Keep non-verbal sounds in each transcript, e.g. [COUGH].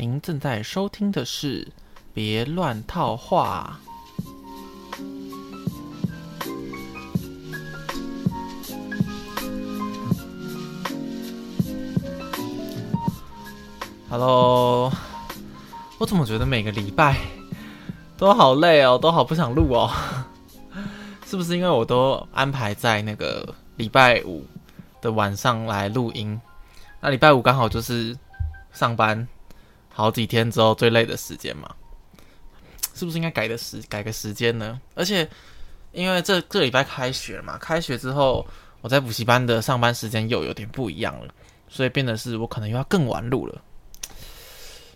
您正在收听的是《别乱套话》。Hello，我怎么觉得每个礼拜都好累哦，都好不想录哦？[LAUGHS] 是不是因为我都安排在那个礼拜五的晚上来录音？那礼拜五刚好就是上班好几天之后最累的时间嘛？是不是应该改的时改个时间呢？而且因为这这礼拜开学嘛，开学之后我在补习班的上班时间又有点不一样了，所以变得是我可能又要更晚录了。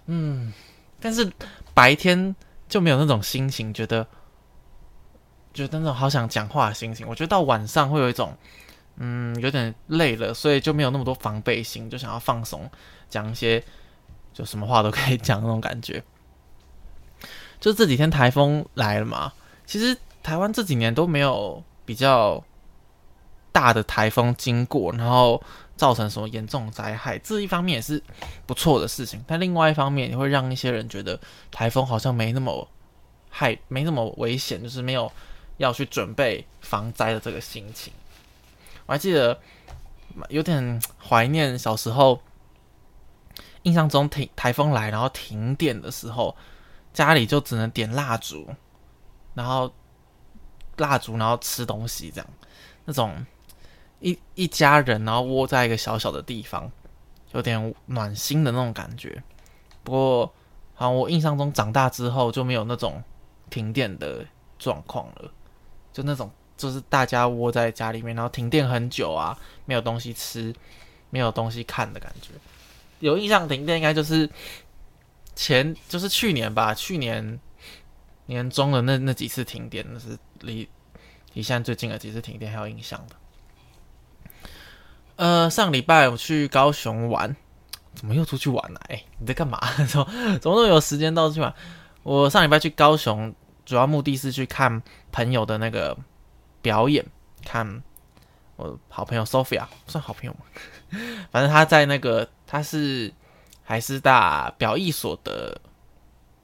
嗯，但是白天就没有那种心情，觉得觉得那种好想讲话的心情。我觉得到晚上会有一种，嗯，有点累了，所以就没有那么多防备心，就想要放松，讲一些就什么话都可以讲那种感觉。就这几天台风来了嘛，其实台湾这几年都没有比较大的台风经过，然后。造成什么严重灾害？这一方面也是不错的事情，但另外一方面也会让一些人觉得台风好像没那么害，没那么危险，就是没有要去准备防灾的这个心情。我还记得有点怀念小时候，印象中停台风来然后停电的时候，家里就只能点蜡烛，然后蜡烛然后吃东西这样，那种。一一家人，然后窝在一个小小的地方，有点暖心的那种感觉。不过，好像我印象中长大之后就没有那种停电的状况了，就那种就是大家窝在家里面，然后停电很久啊，没有东西吃，没有东西看的感觉。有印象停电应该就是前就是去年吧，去年年中的那那几次停电，那是离离现在最近的几次停电还有印象的。呃，上礼拜我去高雄玩，怎么又出去玩了？哎，你在干嘛？[LAUGHS] 怎么怎么有时间到处去玩？我上礼拜去高雄，主要目的是去看朋友的那个表演，看我好朋友 Sophia，算好朋友吗？[LAUGHS] 反正他在那个他是海师大表艺所的，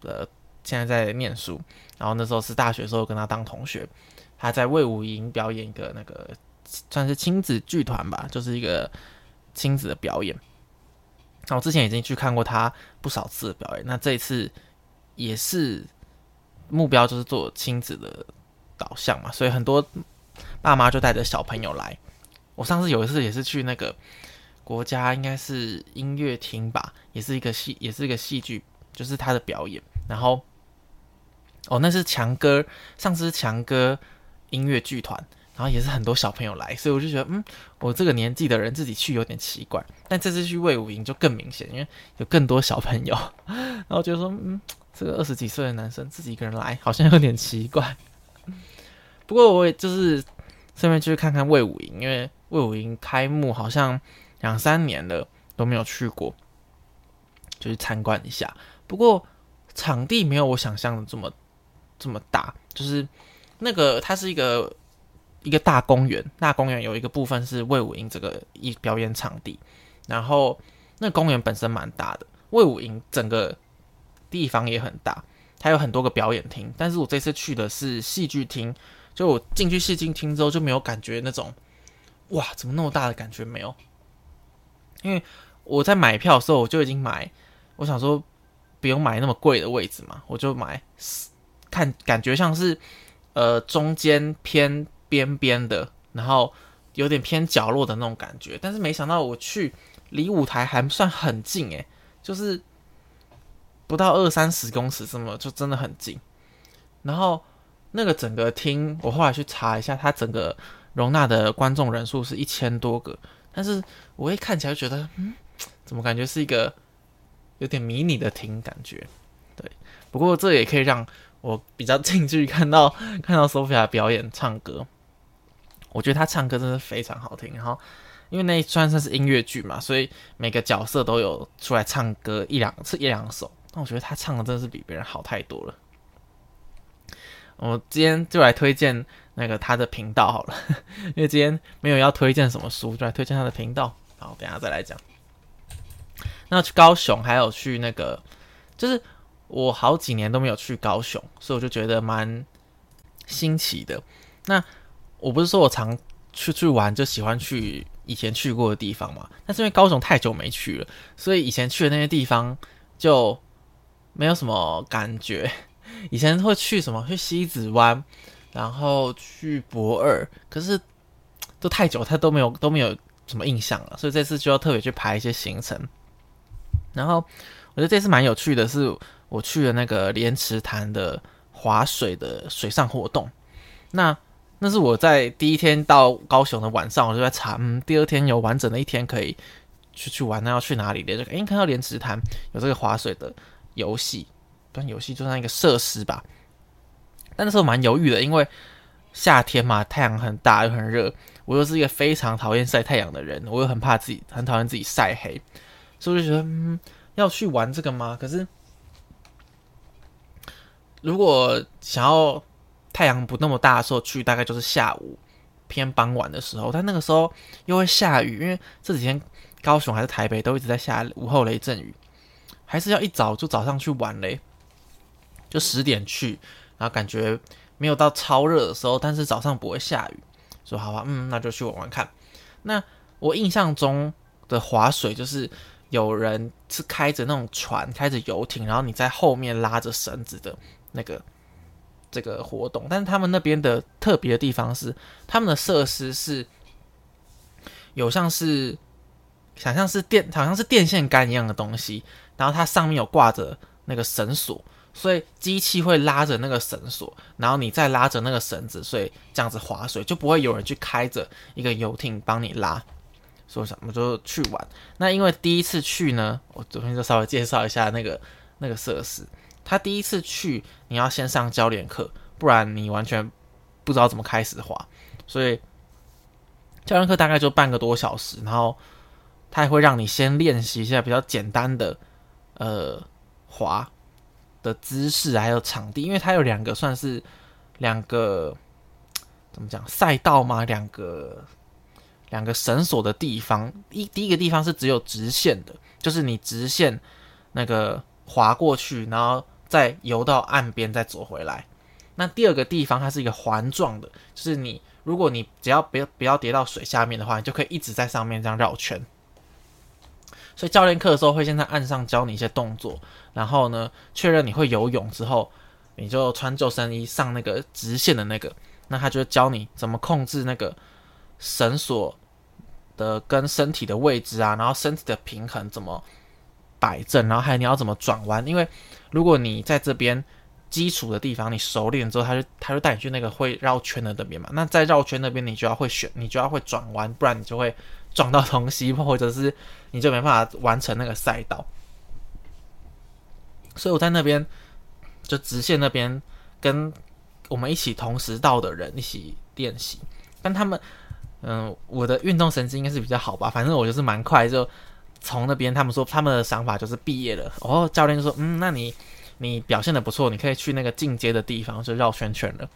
呃，现在在念书，然后那时候是大学时候跟他当同学，他在魏武营表演一个那个。算是亲子剧团吧，就是一个亲子的表演。那我之前已经去看过他不少次的表演，那这一次也是目标就是做亲子的导向嘛，所以很多爸妈就带着小朋友来。我上次有一次也是去那个国家应该是音乐厅吧，也是一个戏，也是一个戏剧，就是他的表演。然后哦，那是强哥，上次强哥音乐剧团。然后也是很多小朋友来，所以我就觉得，嗯，我这个年纪的人自己去有点奇怪。但这次去魏武营就更明显，因为有更多小朋友。[LAUGHS] 然后觉得说，嗯，这个二十几岁的男生自己一个人来，好像有点奇怪。不过我也就是顺便去看看魏武营，因为魏武营开幕好像两三年了都没有去过，就去参观一下。不过场地没有我想象的这么这么大，就是那个它是一个。一个大公园，大公园有一个部分是魏武营这个一表演场地，然后那公园本身蛮大的，魏武营整个地方也很大，它有很多个表演厅。但是我这次去的是戏剧厅，就我进去戏剧厅之后就没有感觉那种哇，怎么那么大的感觉没有？因为我在买票的时候我就已经买，我想说不用买那么贵的位置嘛，我就买看感觉像是呃中间偏。边边的，然后有点偏角落的那种感觉，但是没想到我去离舞台还算很近诶，就是不到二三十公尺这么，就真的很近。然后那个整个厅，我后来去查一下，它整个容纳的观众人数是一千多个，但是我一看起来觉得，嗯，怎么感觉是一个有点迷你的厅感觉？对，不过这也可以让我比较近距离看到 [LAUGHS] 看到 Sophia 表演唱歌。我觉得他唱歌真的非常好听，然后因为那算算是音乐剧嘛，所以每个角色都有出来唱歌一两次一两首。那我觉得他唱的真的是比别人好太多了。我今天就来推荐那个他的频道好了，[LAUGHS] 因为今天没有要推荐什么书，就来推荐他的频道。好，等下再来讲。那去高雄还有去那个就是我好几年都没有去高雄，所以我就觉得蛮新奇的。那我不是说我常出去玩就喜欢去以前去过的地方嘛？但是因为高雄太久没去了，所以以前去的那些地方就没有什么感觉。[LAUGHS] 以前会去什么？去西子湾，然后去博二，可是都太久，他都没有都没有什么印象了。所以这次就要特别去排一些行程。然后我觉得这次蛮有趣的，是我去了那个莲池潭的划水的水上活动。那那是我在第一天到高雄的晚上，我就在查，嗯，第二天有完整的一天可以去去玩，那要去哪里的？就哎，看到莲池潭有这个划水的游戏。但游戏就算一个设施吧，但那时候蛮犹豫的，因为夏天嘛，太阳很大又很热，我又是一个非常讨厌晒太阳的人，我又很怕自己很讨厌自己晒黑，所以我就觉得，嗯，要去玩这个吗？可是如果想要太阳不那么大的时候去，大概就是下午偏傍晚的时候，但那个时候又会下雨，因为这几天高雄还是台北都一直在下午后雷阵雨，还是要一早就早上去玩嘞。就十点去，然后感觉没有到超热的时候，但是早上不会下雨，说好吧，嗯，那就去玩玩看。那我印象中的划水就是有人是开着那种船，开着游艇，然后你在后面拉着绳子的那个这个活动。但是他们那边的特别的地方是，他们的设施是有像是想象是电，好像是电线杆一样的东西，然后它上面有挂着那个绳索。所以机器会拉着那个绳索，然后你再拉着那个绳子，所以这样子划水就不会有人去开着一个游艇帮你拉。所以我们就去玩。那因为第一次去呢，我昨天就稍微介绍一下那个那个设施。他第一次去，你要先上教练课，不然你完全不知道怎么开始滑。所以教练课大概就半个多小时，然后他也会让你先练习一下比较简单的呃滑。的姿势还有场地，因为它有两个算是两个怎么讲赛道吗？两个两个绳索的地方，一第一个地方是只有直线的，就是你直线那个滑过去，然后再游到岸边再走回来。那第二个地方它是一个环状的，就是你如果你只要不要不要跌到水下面的话，你就可以一直在上面这样绕圈。所以教练课的时候会先在岸上教你一些动作，然后呢确认你会游泳之后，你就穿救生衣上那个直线的那个，那他就教你怎么控制那个绳索的跟身体的位置啊，然后身体的平衡怎么摆正，然后还有你要怎么转弯，因为如果你在这边基础的地方你熟练之后，他就他就带你去那个会绕圈的那边嘛，那在绕圈那边你就要会选，你就要会转弯，不然你就会。撞到东西，或者是你就没办法完成那个赛道，所以我在那边就直线那边跟我们一起同时到的人一起练习，但他们嗯，我的运动神经应该是比较好吧，反正我就是蛮快就从那边，他们说他们的想法就是毕业了，哦，教练就说嗯，那你你表现的不错，你可以去那个进阶的地方就绕圈圈了。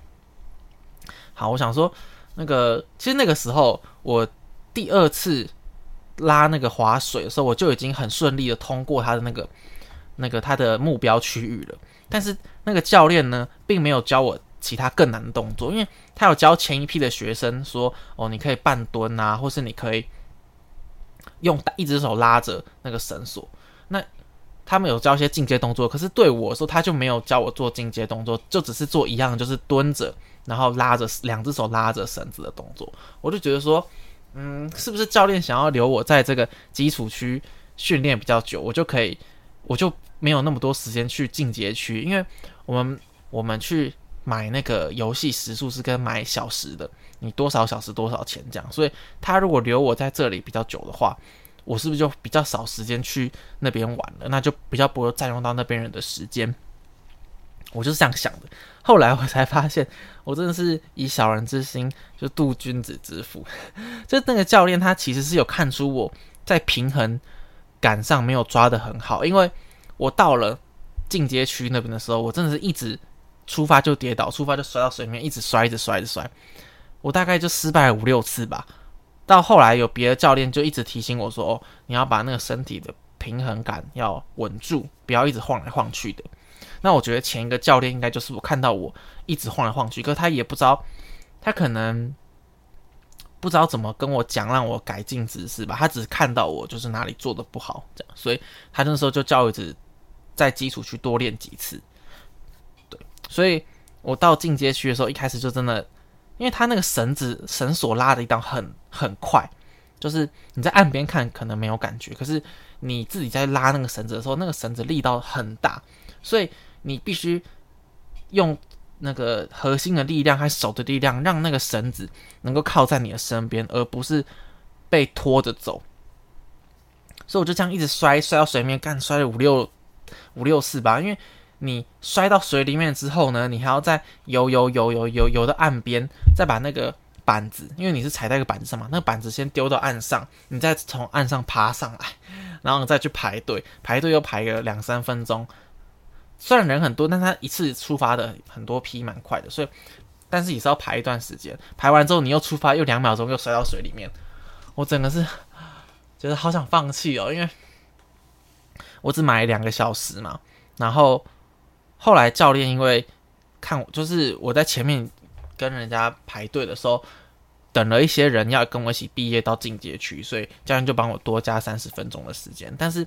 好，我想说那个其实那个时候我。第二次拉那个滑水的时候，我就已经很顺利的通过他的那个那个他的目标区域了。但是那个教练呢，并没有教我其他更难的动作，因为他有教前一批的学生说：“哦，你可以半蹲啊，或是你可以用一只手拉着那个绳索。”那他们有教一些进阶动作，可是对我说，他就没有教我做进阶动作，就只是做一样，就是蹲着，然后拉着两只手拉着绳子的动作。我就觉得说。嗯，是不是教练想要留我在这个基础区训练比较久，我就可以，我就没有那么多时间去进阶区？因为我们我们去买那个游戏时数是跟买小时的，你多少小时多少钱这样。所以他如果留我在这里比较久的话，我是不是就比较少时间去那边玩了？那就比较不会占用到那边人的时间。我就是这样想的。后来我才发现，我真的是以小人之心就度君子之腹。[LAUGHS] 就那个教练，他其实是有看出我在平衡感上没有抓的很好。因为我到了进阶区那边的时候，我真的是一直出发就跌倒，出发就摔到水面，一直摔，一直摔，一直摔。我大概就失败五六次吧。到后来有别的教练就一直提醒我说：“哦，你要把那个身体的平衡感要稳住，不要一直晃来晃去的。那我觉得前一个教练应该就是我看到我一直晃来晃去，可是他也不知道，他可能不知道怎么跟我讲让我改进姿势吧。他只是看到我就是哪里做的不好这样，所以他那时候就叫我只在基础去多练几次。对，所以我到进阶区的时候，一开始就真的，因为他那个绳子绳索拉的一道很很快。就是你在岸边看可能没有感觉，可是你自己在拉那个绳子的时候，那个绳子力道很大，所以你必须用那个核心的力量和手的力量，让那个绳子能够靠在你的身边，而不是被拖着走。所以我就这样一直摔，摔到水面，干摔了五六五六次吧。因为你摔到水里面之后呢，你还要再游游游游游游到岸边，再把那个。板子，因为你是踩在一个板子上嘛，那个板子先丢到岸上，你再从岸上爬上来，然后再去排队，排队又排个两三分钟。虽然人很多，但他一次出发的很多批蛮快的，所以但是也是要排一段时间。排完之后你又出发，又两秒钟又摔到水里面，我整个是觉得好想放弃哦，因为我只买两个小时嘛。然后后来教练因为看我，就是我在前面。跟人家排队的时候，等了一些人要跟我一起毕业到进阶区，所以教练就帮我多加三十分钟的时间。但是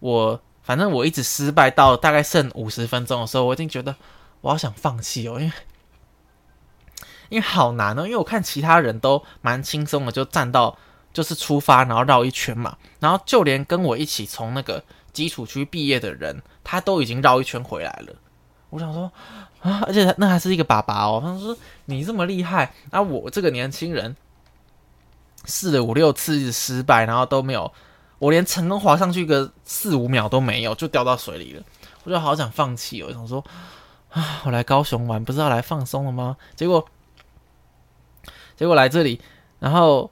我反正我一直失败到大概剩五十分钟的时候，我已经觉得我好想放弃哦，因为 [LAUGHS] 因为好难哦，因为我看其他人都蛮轻松的，就站到就是出发，然后绕一圈嘛，然后就连跟我一起从那个基础区毕业的人，他都已经绕一圈回来了。我想说。啊！而且那还是一个爸爸哦。他说：“你这么厉害，那我这个年轻人试了五六次失败，然后都没有，我连成功滑上去个四五秒都没有，就掉到水里了。我就好想放弃哦。我想说啊，我来高雄玩不是要来放松了吗？结果结果来这里，然后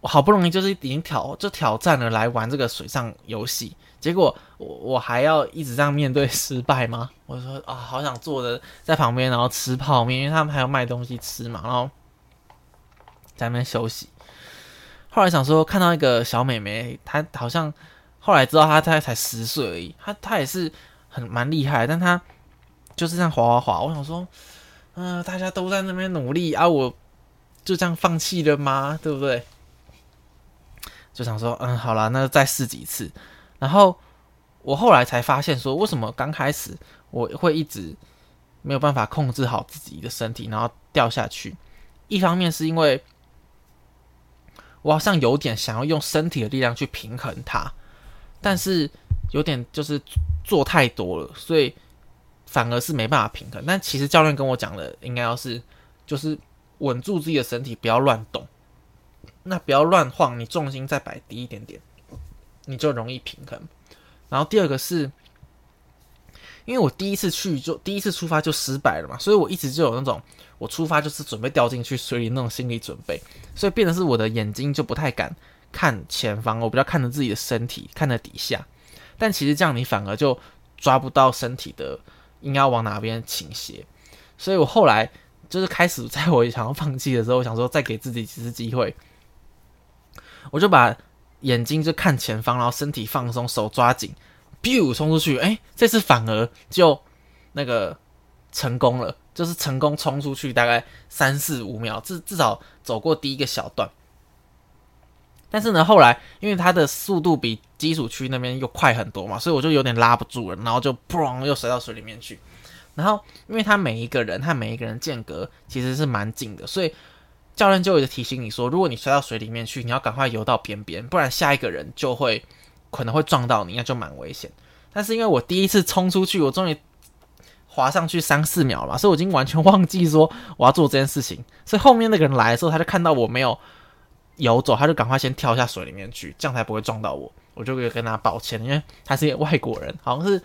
我好不容易就是已经挑就挑战了来玩这个水上游戏。”结果我我还要一直这样面对失败吗？我说啊，好想坐着在旁边，然后吃泡面，因为他们还要卖东西吃嘛，然后在那边休息。后来想说，看到一个小美眉，她好像后来知道她她才十岁而已，她她也是很蛮厉害，但她就是这样滑滑滑。我想说，嗯，大家都在那边努力啊，我就这样放弃了吗？对不对？就想说，嗯，好了，那再试几次。然后我后来才发现，说为什么刚开始我会一直没有办法控制好自己的身体，然后掉下去。一方面是因为我好像有点想要用身体的力量去平衡它，但是有点就是做太多了，所以反而是没办法平衡。但其实教练跟我讲的，应该要是就是稳住自己的身体，不要乱动，那不要乱晃，你重心再摆低一点点。你就容易平衡，然后第二个是，因为我第一次去就第一次出发就失败了嘛，所以我一直就有那种我出发就是准备掉进去水里那种心理准备，所以变得是我的眼睛就不太敢看前方，我比较看着自己的身体，看着底下，但其实这样你反而就抓不到身体的应该往哪边倾斜，所以我后来就是开始在我想要放弃的时候，我想说再给自己几次机会，我就把。眼睛就看前方，然后身体放松，手抓紧，biu 冲出去，哎，这次反而就那个成功了，就是成功冲出去，大概三四五秒，至至少走过第一个小段。但是呢，后来因为它的速度比基础区那边又快很多嘛，所以我就有点拉不住了，然后就砰又摔到水里面去。然后因为他每一个人，他每一个人间隔其实是蛮近的，所以。教练就一直提醒你说，如果你摔到水里面去，你要赶快游到边边，不然下一个人就会可能会撞到你，那就蛮危险。但是因为我第一次冲出去，我终于滑上去三四秒了，所以我已经完全忘记说我要做这件事情。所以后面那个人来的时候，他就看到我没有游走，他就赶快先跳下水里面去，这样才不会撞到我。我就可以跟他抱歉，因为他是一个外国人，好像是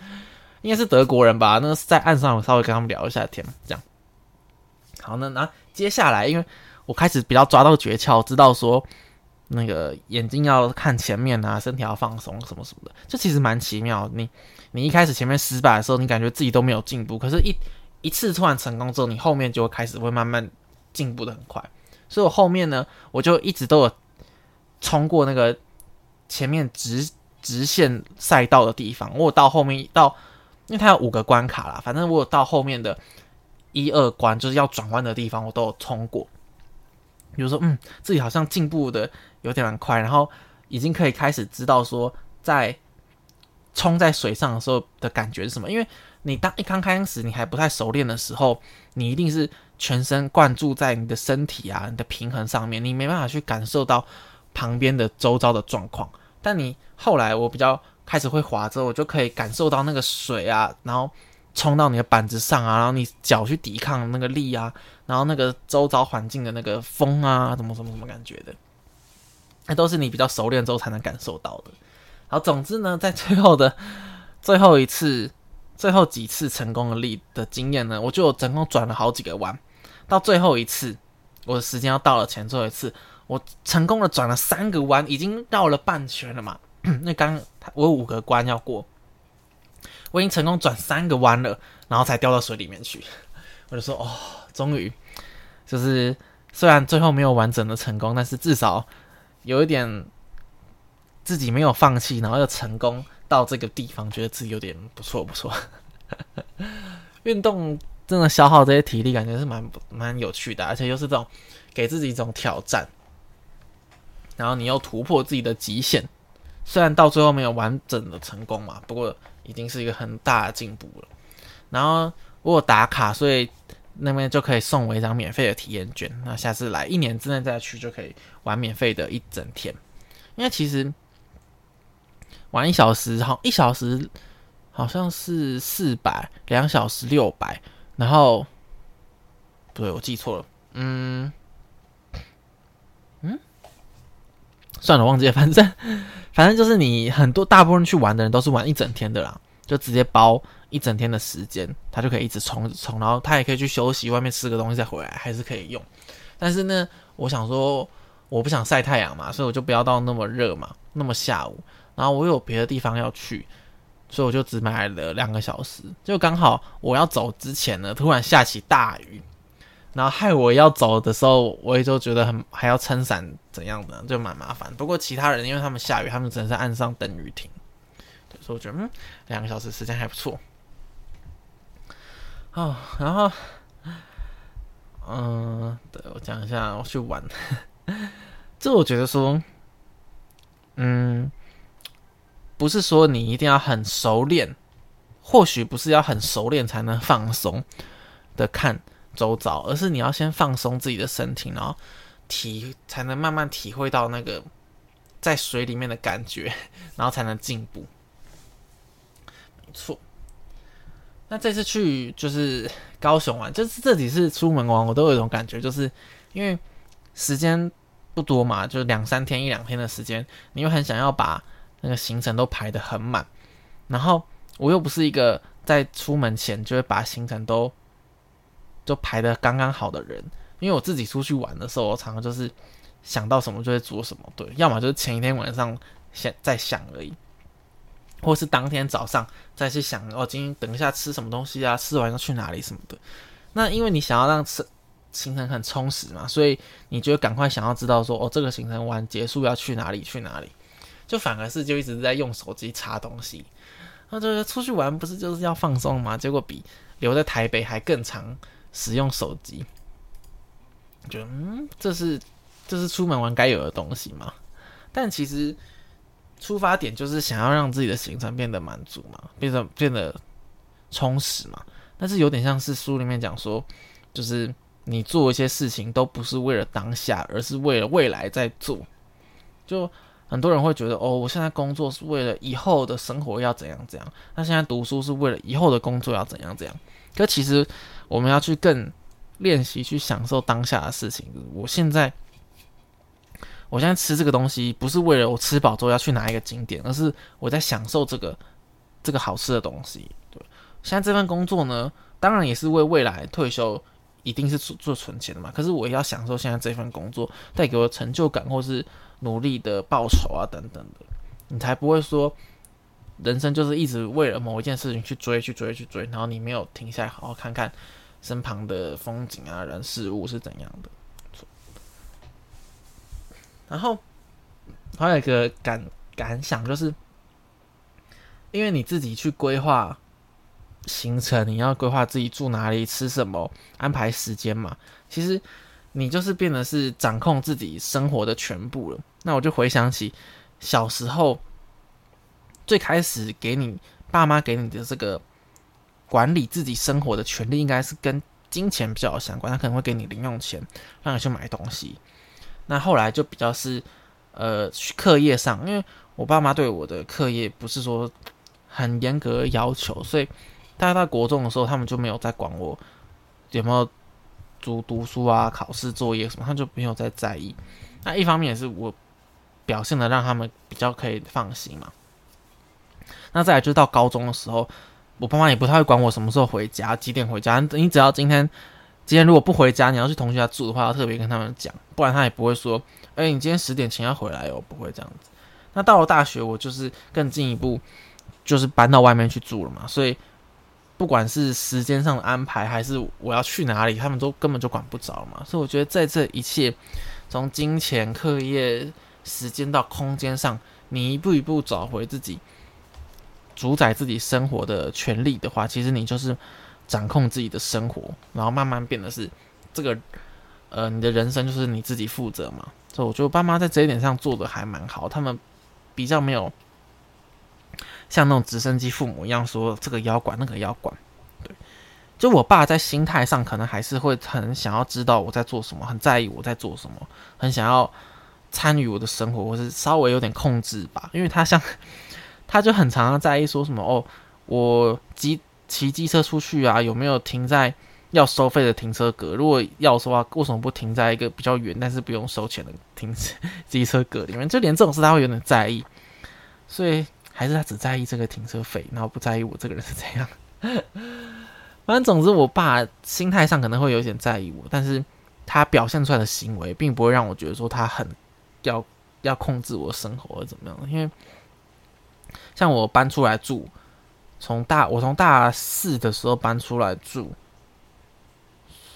应该是德国人吧。那个在岸上，我稍微跟他们聊一下天，这样。好，那那接下来因为。[LAUGHS] 我开始比较抓到诀窍，知道说那个眼睛要看前面啊，身体要放松什么什么的，这其实蛮奇妙。你你一开始前面失败的时候，你感觉自己都没有进步，可是，一一次突然成功之后，你后面就会开始会慢慢进步的很快。所以我后面呢，我就一直都有冲过那个前面直直线赛道的地方，我有到后面到，因为它有五个关卡啦，反正我有到后面的一二关，就是要转弯的地方，我都有冲过。比如说，嗯，自己好像进步的有点蛮快，然后已经可以开始知道说，在冲在水上的时候的感觉是什么。因为你当一刚开始你还不太熟练的时候，你一定是全身灌注在你的身体啊、你的平衡上面，你没办法去感受到旁边的周遭的状况。但你后来我比较开始会滑之后，我就可以感受到那个水啊，然后冲到你的板子上啊，然后你脚去抵抗那个力啊，然后那个周遭环境的那个风啊，怎么怎么怎么感觉的，那都是你比较熟练之后才能感受到的。好，总之呢，在最后的最后一次、最后几次成功的力的经验呢，我就总共转了好几个弯，到最后一次，我的时间要到了前最后一次。我成功的转了三个弯，已经绕了半圈了嘛？[CLEARS THROAT] 那刚我有五个关要过，我已经成功转三个弯了，然后才掉到水里面去。[LAUGHS] 我就说哦，终于，就是虽然最后没有完整的成功，但是至少有一点自己没有放弃，然后又成功到这个地方，觉得自己有点不错不错。[LAUGHS] 运动真的消耗这些体力，感觉是蛮蛮有趣的，而且又是这种给自己一种挑战。然后你又突破自己的极限，虽然到最后没有完整的成功嘛，不过已经是一个很大的进步了。然后我有打卡，所以那边就可以送我一张免费的体验券。那下次来一年之内再去就可以玩免费的一整天。因为其实玩一小时，好一小时好像是四百，两小时六百。然后不对，我记错了，嗯。算了，忘记了。反正反正就是你很多大部分去玩的人都是玩一整天的啦，就直接包一整天的时间，他就可以一直冲冲，然后他也可以去休息，外面吃个东西再回来，还是可以用。但是呢，我想说我不想晒太阳嘛，所以我就不要到那么热嘛，那么下午。然后我有别的地方要去，所以我就只买了两个小时，就刚好我要走之前呢，突然下起大雨。然后害我要走的时候，我也就觉得很还要撑伞怎样的，就蛮麻烦。不过其他人因为他们下雨，他们只能在岸上等雨停，所以我觉得嗯，两个小时时间还不错。哦，然后，嗯，对我讲一下我去玩，[LAUGHS] 这我觉得说，嗯，不是说你一定要很熟练，或许不是要很熟练才能放松的看。周遭，而是你要先放松自己的身体，然后体才能慢慢体会到那个在水里面的感觉，[LAUGHS] 然后才能进步。没错。那这次去就是高雄玩，就是这几次出门玩，我都有一种感觉，就是因为时间不多嘛，就两三天、一两天的时间，你又很想要把那个行程都排得很满，然后我又不是一个在出门前就会把行程都。就排的刚刚好的人，因为我自己出去玩的时候，我常常就是想到什么就会做什么，对，要么就是前一天晚上想在想而已，或是当天早上再去想，哦，今天等一下吃什么东西啊，吃完要去哪里什么的。那因为你想要让吃行程很充实嘛，所以你就赶快想要知道说，哦，这个行程完结束要去哪里去哪里，就反而是就一直在用手机查东西。那这个出去玩不是就是要放松吗？结果比留在台北还更长。使用手机，觉得嗯，这是这是出门玩该有的东西嘛？但其实出发点就是想要让自己的行程变得满足嘛，变得变得充实嘛。但是有点像是书里面讲说，就是你做一些事情都不是为了当下，而是为了未来在做。就很多人会觉得，哦，我现在工作是为了以后的生活要怎样怎样，那现在读书是为了以后的工作要怎样怎样。可其实。我们要去更练习去享受当下的事情。我现在，我现在吃这个东西不是为了我吃饱之后要去哪一个景点，而是我在享受这个这个好吃的东西。对，现在这份工作呢，当然也是为未来退休一定是做做存钱的嘛。可是我也要享受现在这份工作带给我成就感，或是努力的报酬啊等等的，你才不会说人生就是一直为了某一件事情去追去追去追，然后你没有停下来好好看看。身旁的风景啊，人事物是怎样的？然后还有一个感感想就是，因为你自己去规划行程，你要规划自己住哪里、吃什么、安排时间嘛。其实你就是变得是掌控自己生活的全部了。那我就回想起小时候最开始给你爸妈给你的这个管理自己生活的权利，应该是跟金钱比较相关。他可能会给你零用钱，让你去买东西。那后来就比较是呃课业上，因为我爸妈对我的课业不是说。很严格要求，所以大概在国中的时候，他们就没有再管我有没有读读书啊、考试作业什么，他就没有再在意。那一方面也是我表现的让他们比较可以放心嘛。那再来就是到高中的时候，我爸妈也不太会管我什么时候回家、几点回家。你只要今天今天如果不回家，你要去同学家住的话，要特别跟他们讲，不然他也不会说：“哎，你今天十点前要回来哦。”不会这样子。那到了大学，我就是更进一步。就是搬到外面去住了嘛，所以不管是时间上的安排，还是我要去哪里，他们都根本就管不着嘛。所以我觉得在这一切从金钱、课业、时间到空间上，你一步一步找回自己主宰自己生活的权利的话，其实你就是掌控自己的生活，然后慢慢变得是这个呃，你的人生就是你自己负责嘛。所以我觉得爸妈在这一点上做的还蛮好，他们比较没有。像那种直升机父母一样说这个要管那个要管，对，就我爸在心态上可能还是会很想要知道我在做什么，很在意我在做什么，很想要参与我的生活，或是稍微有点控制吧。因为他像 [LAUGHS] 他就很常常在意说什么哦，我几骑机车出去啊，有没有停在要收费的停车格？如果要的话，为什么不停在一个比较远但是不用收钱的停机车格里面？就连这种事他会有点在意，所以。还是他只在意这个停车费，然后不在意我这个人是怎样。反正总之，我爸心态上可能会有点在意我，但是他表现出来的行为，并不会让我觉得说他很要要控制我生活或怎么样。因为像我搬出来住，从大我从大四的时候搬出来住，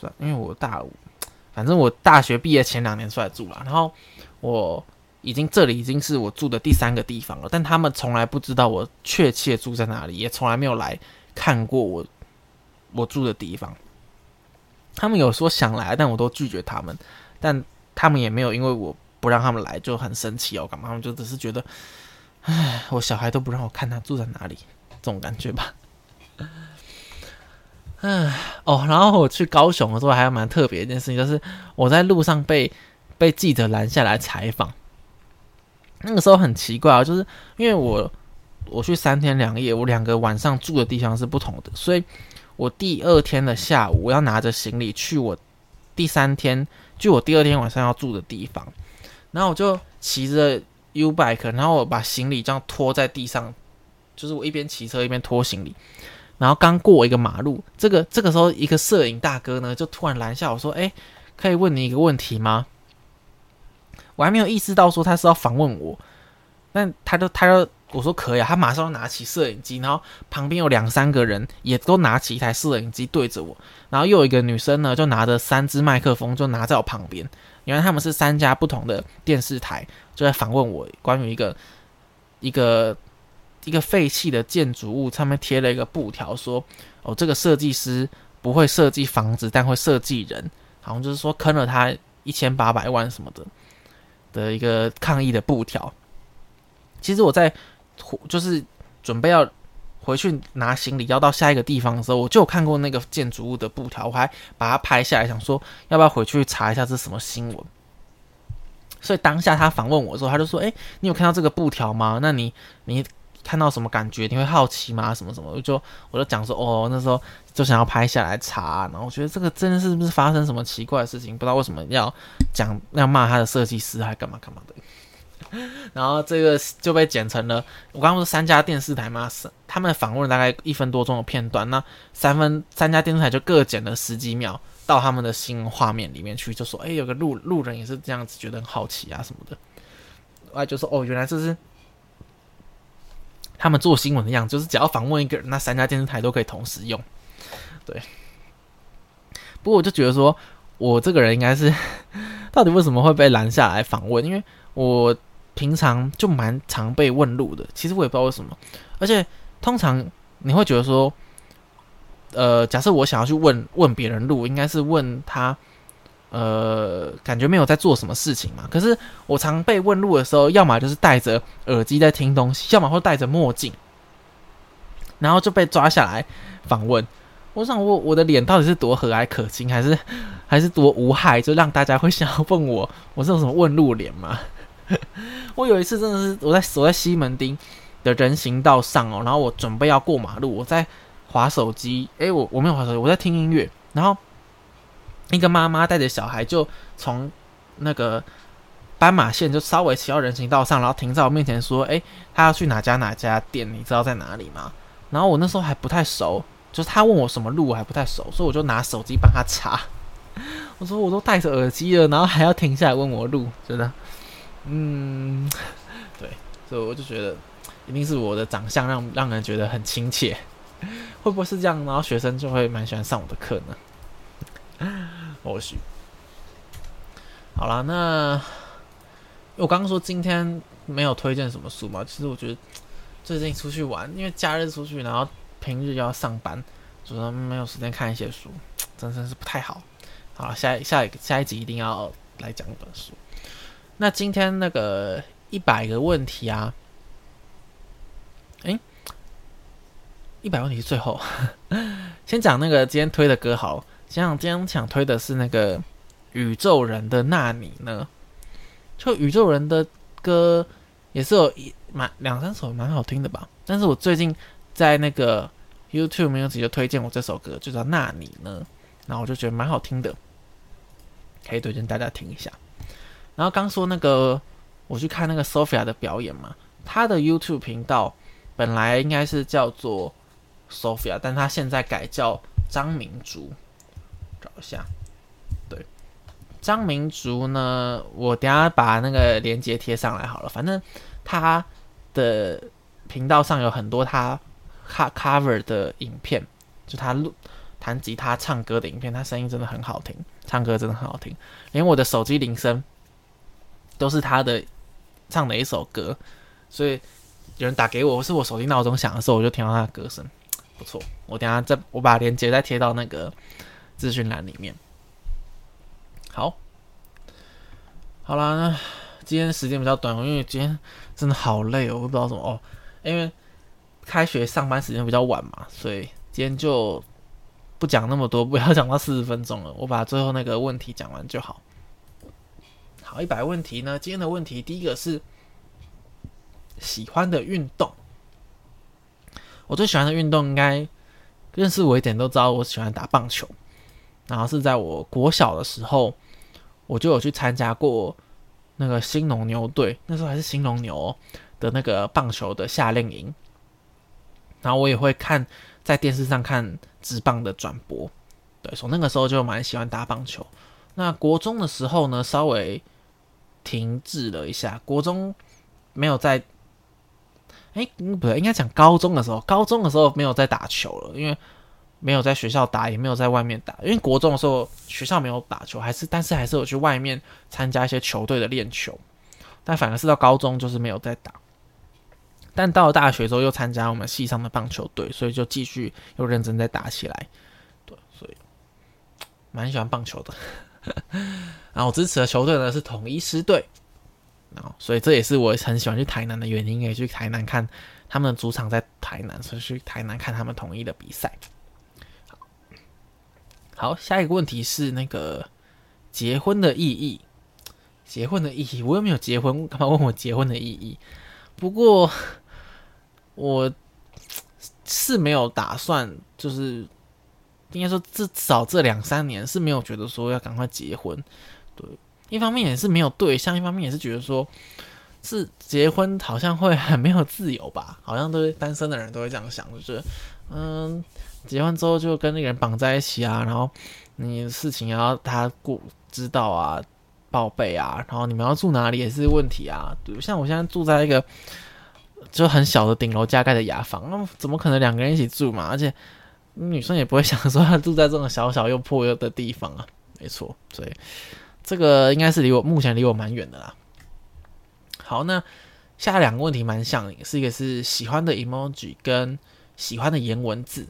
算因为我大五，反正我大学毕业前两年出来住了，然后我。已经这里已经是我住的第三个地方了，但他们从来不知道我确切住在哪里，也从来没有来看过我我住的地方。他们有说想来，但我都拒绝他们。但他们也没有因为我不让他们来就很生气哦，干嘛？他们就只是觉得，唉，我小孩都不让我看他住在哪里，这种感觉吧。唉，哦，然后我去高雄的时候还有蛮特别一件事情，就是我在路上被被记者拦下来采访。那个时候很奇怪啊，就是因为我我去三天两夜，我两个晚上住的地方是不同的，所以我第二天的下午我要拿着行李去我第三天就我第二天晚上要住的地方，然后我就骑着 U bike，然后我把行李这样拖在地上，就是我一边骑车一边拖行李，然后刚过一个马路，这个这个时候一个摄影大哥呢就突然拦下我说：“哎，可以问你一个问题吗？”我还没有意识到说他是要访问我，但他就他就我说可以啊，他马上拿起摄影机，然后旁边有两三个人也都拿起一台摄影机对着我，然后又有一个女生呢就拿着三支麦克风就拿在我旁边，原来他们是三家不同的电视台就在访问我关于一个一个一个废弃的建筑物上面贴了一个布条说哦这个设计师不会设计房子但会设计人，好像就是说坑了他一千八百万什么的。的一个抗议的布条，其实我在就是准备要回去拿行李要到下一个地方的时候，我就看过那个建筑物的布条，我还把它拍下来，想说要不要回去查一下这是什么新闻。所以当下他访问我的时候，他就说：“哎，你有看到这个布条吗？那你你。”看到什么感觉？你会好奇吗？什么什么？我就我就讲说，哦，那时候就想要拍下来查，然后我觉得这个真的是不是发生什么奇怪的事情？不知道为什么要讲要骂他的设计师，还干嘛干嘛的。[LAUGHS] 然后这个就被剪成了，我刚刚说三家电视台嘛，是他们访问大概一分多钟的片段，那三分三家电视台就各剪了十几秒到他们的新画面里面去，就说，哎，有个路路人也是这样子，觉得很好奇啊什么的。哎，就说，哦，原来这是。他们做新闻的样子，就是只要访问一个人，那三家电视台都可以同时用。对，不过我就觉得说，我这个人应该是 [LAUGHS] 到底为什么会被拦下来访问？因为我平常就蛮常被问路的，其实我也不知道为什么。而且通常你会觉得说，呃，假设我想要去问问别人路，应该是问他，呃，感觉没有在做什么事情嘛。可是我常被问路的时候，要么就是戴着耳机在听东西，要么会戴着墨镜，然后就被抓下来访问。我想，我我的脸到底是多和蔼可亲，还是 [LAUGHS] 还是多无害，就让大家会想要问我，[LAUGHS] 我是有什么问路脸吗？[LAUGHS] 我有一次真的是我在我在西门町的人行道上哦，然后我准备要过马路，我在划手机，诶，我我没有划手机，我在听音乐，然后一个妈妈带着小孩就从那个斑马线就稍微骑到人行道上，然后停在我面前说：“诶，他要去哪家哪家店，你知道在哪里吗？”然后我那时候还不太熟。就是他问我什么路我还不太熟，所以我就拿手机帮他查。[LAUGHS] 我说我都戴着耳机了，然后还要停下来问我路，真的，嗯，对，所以我就觉得一定是我的长相让让人觉得很亲切，[LAUGHS] 会不会是这样？然后学生就会蛮喜欢上我的课呢？或许。好了，那我刚刚说今天没有推荐什么书嘛？其实我觉得最近出去玩，因为假日出去，然后。平日要上班，主要没有时间看一些书，真的是不太好。好了，下下一下一集一定要来讲一本书。那今天那个一百个问题啊，诶，一百问题是最后 [LAUGHS] 先讲那个今天推的歌好。想想今天想推的是那个宇宙人的那你呢？就宇宙人的歌也是有一蛮两三首蛮好听的吧。但是我最近在那个。YouTube 没有直接推荐我这首歌，就叫《那你呢》，然后我就觉得蛮好听的，可以推荐大家听一下。然后刚说那个，我去看那个 Sophia 的表演嘛，她的 YouTube 频道本来应该是叫做 Sophia，但她现在改叫张明竹。找一下，对，张明竹呢，我等下把那个链接贴上来好了。反正他的频道上有很多他。cover cover 的影片，就他录弹吉他、唱歌的影片，他声音真的很好听，唱歌真的很好听，连我的手机铃声都是他的唱的一首歌，所以有人打给我，是我手机闹钟响的时候，我就听到他的歌声，不错。我等下再我把链接再贴到那个资讯栏里面。好，好啦，那今天时间比较短，因为今天真的好累哦，我不知道怎么哦，因为。开学上班时间比较晚嘛，所以今天就不讲那么多，不要讲到四十分钟了。我把最后那个问题讲完就好。好，一百问题呢？今天的问题第一个是喜欢的运动。我最喜欢的运动，应该认识我一点都知道，我喜欢打棒球。然后是在我国小的时候，我就有去参加过那个新农牛队，那时候还是新农牛的那个棒球的夏令营。然后我也会看在电视上看直棒的转播，对，从那个时候就蛮喜欢打棒球。那国中的时候呢，稍微停滞了一下。国中没有在，哎，不对，应该讲高中的时候，高中的时候没有在打球了，因为没有在学校打，也没有在外面打。因为国中的时候学校没有打球，还是但是还是有去外面参加一些球队的练球。但反而是到高中就是没有在打。但到了大学之后，又参加我们系上的棒球队，所以就继续又认真在打起来。对，所以蛮喜欢棒球的。然后我支持的球队呢是统一狮队，然后所以这也是我很喜欢去台南的原因，也去台南看他们的主场在台南，所以去台南看他们统一的比赛。好，下一个问题是那个结婚的意义。结婚的意义，我又没有结婚，干嘛问我结婚的意义？不过。我是没有打算，就是应该说至少这两三年是没有觉得说要赶快结婚。对，一方面也是没有对象，一方面也是觉得说是结婚好像会很没有自由吧，好像都是单身的人都会这样想，就是嗯，结婚之后就跟那个人绑在一起啊，然后你事情要他过知道啊，报备啊，然后你们要住哪里也是问题啊。对，像我现在住在一个。就很小的顶楼加盖的雅房，那怎么可能两个人一起住嘛？而且女生也不会想说她住在这种小小又破又的地方啊。没错，所以这个应该是离我目前离我蛮远的啦。好，那下两个问题蛮像，是一个是喜欢的 emoji 跟喜欢的颜文字。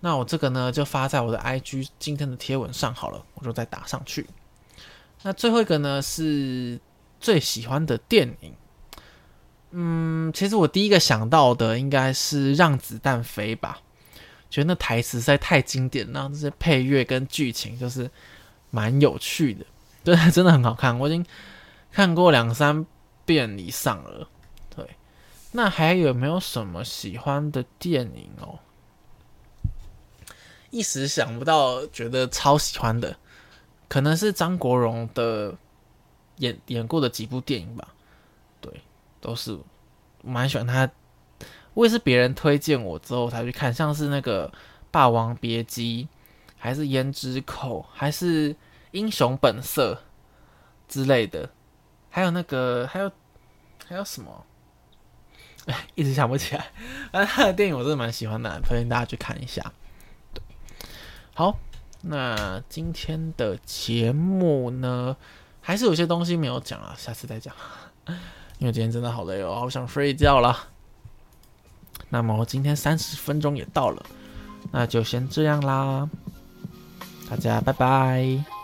那我这个呢就发在我的 IG 今天的贴文上好了，我就再打上去。那最后一个呢是最喜欢的电影。嗯，其实我第一个想到的应该是《让子弹飞》吧，觉得那台词实在太经典，然后这些配乐跟剧情就是蛮有趣的，对，[LAUGHS] 真的很好看，我已经看过两三遍以上了。对，那还有没有什么喜欢的电影哦？一时想不到，觉得超喜欢的，可能是张国荣的演演过的几部电影吧。对。都是蛮喜欢他，我也是别人推荐我之后才去看，像是那个《霸王别姬》，还是《胭脂扣》，还是《英雄本色》之类的，还有那个还有还有什么？哎，[LAUGHS] 一直想不起来。反正他的电影我真的蛮喜欢的，推荐大家去看一下。好，那今天的节目呢，还是有些东西没有讲啊，下次再讲。[LAUGHS] 因为今天真的好累哦，好想睡觉啦。那么今天三十分钟也到了，那就先这样啦，大家拜拜。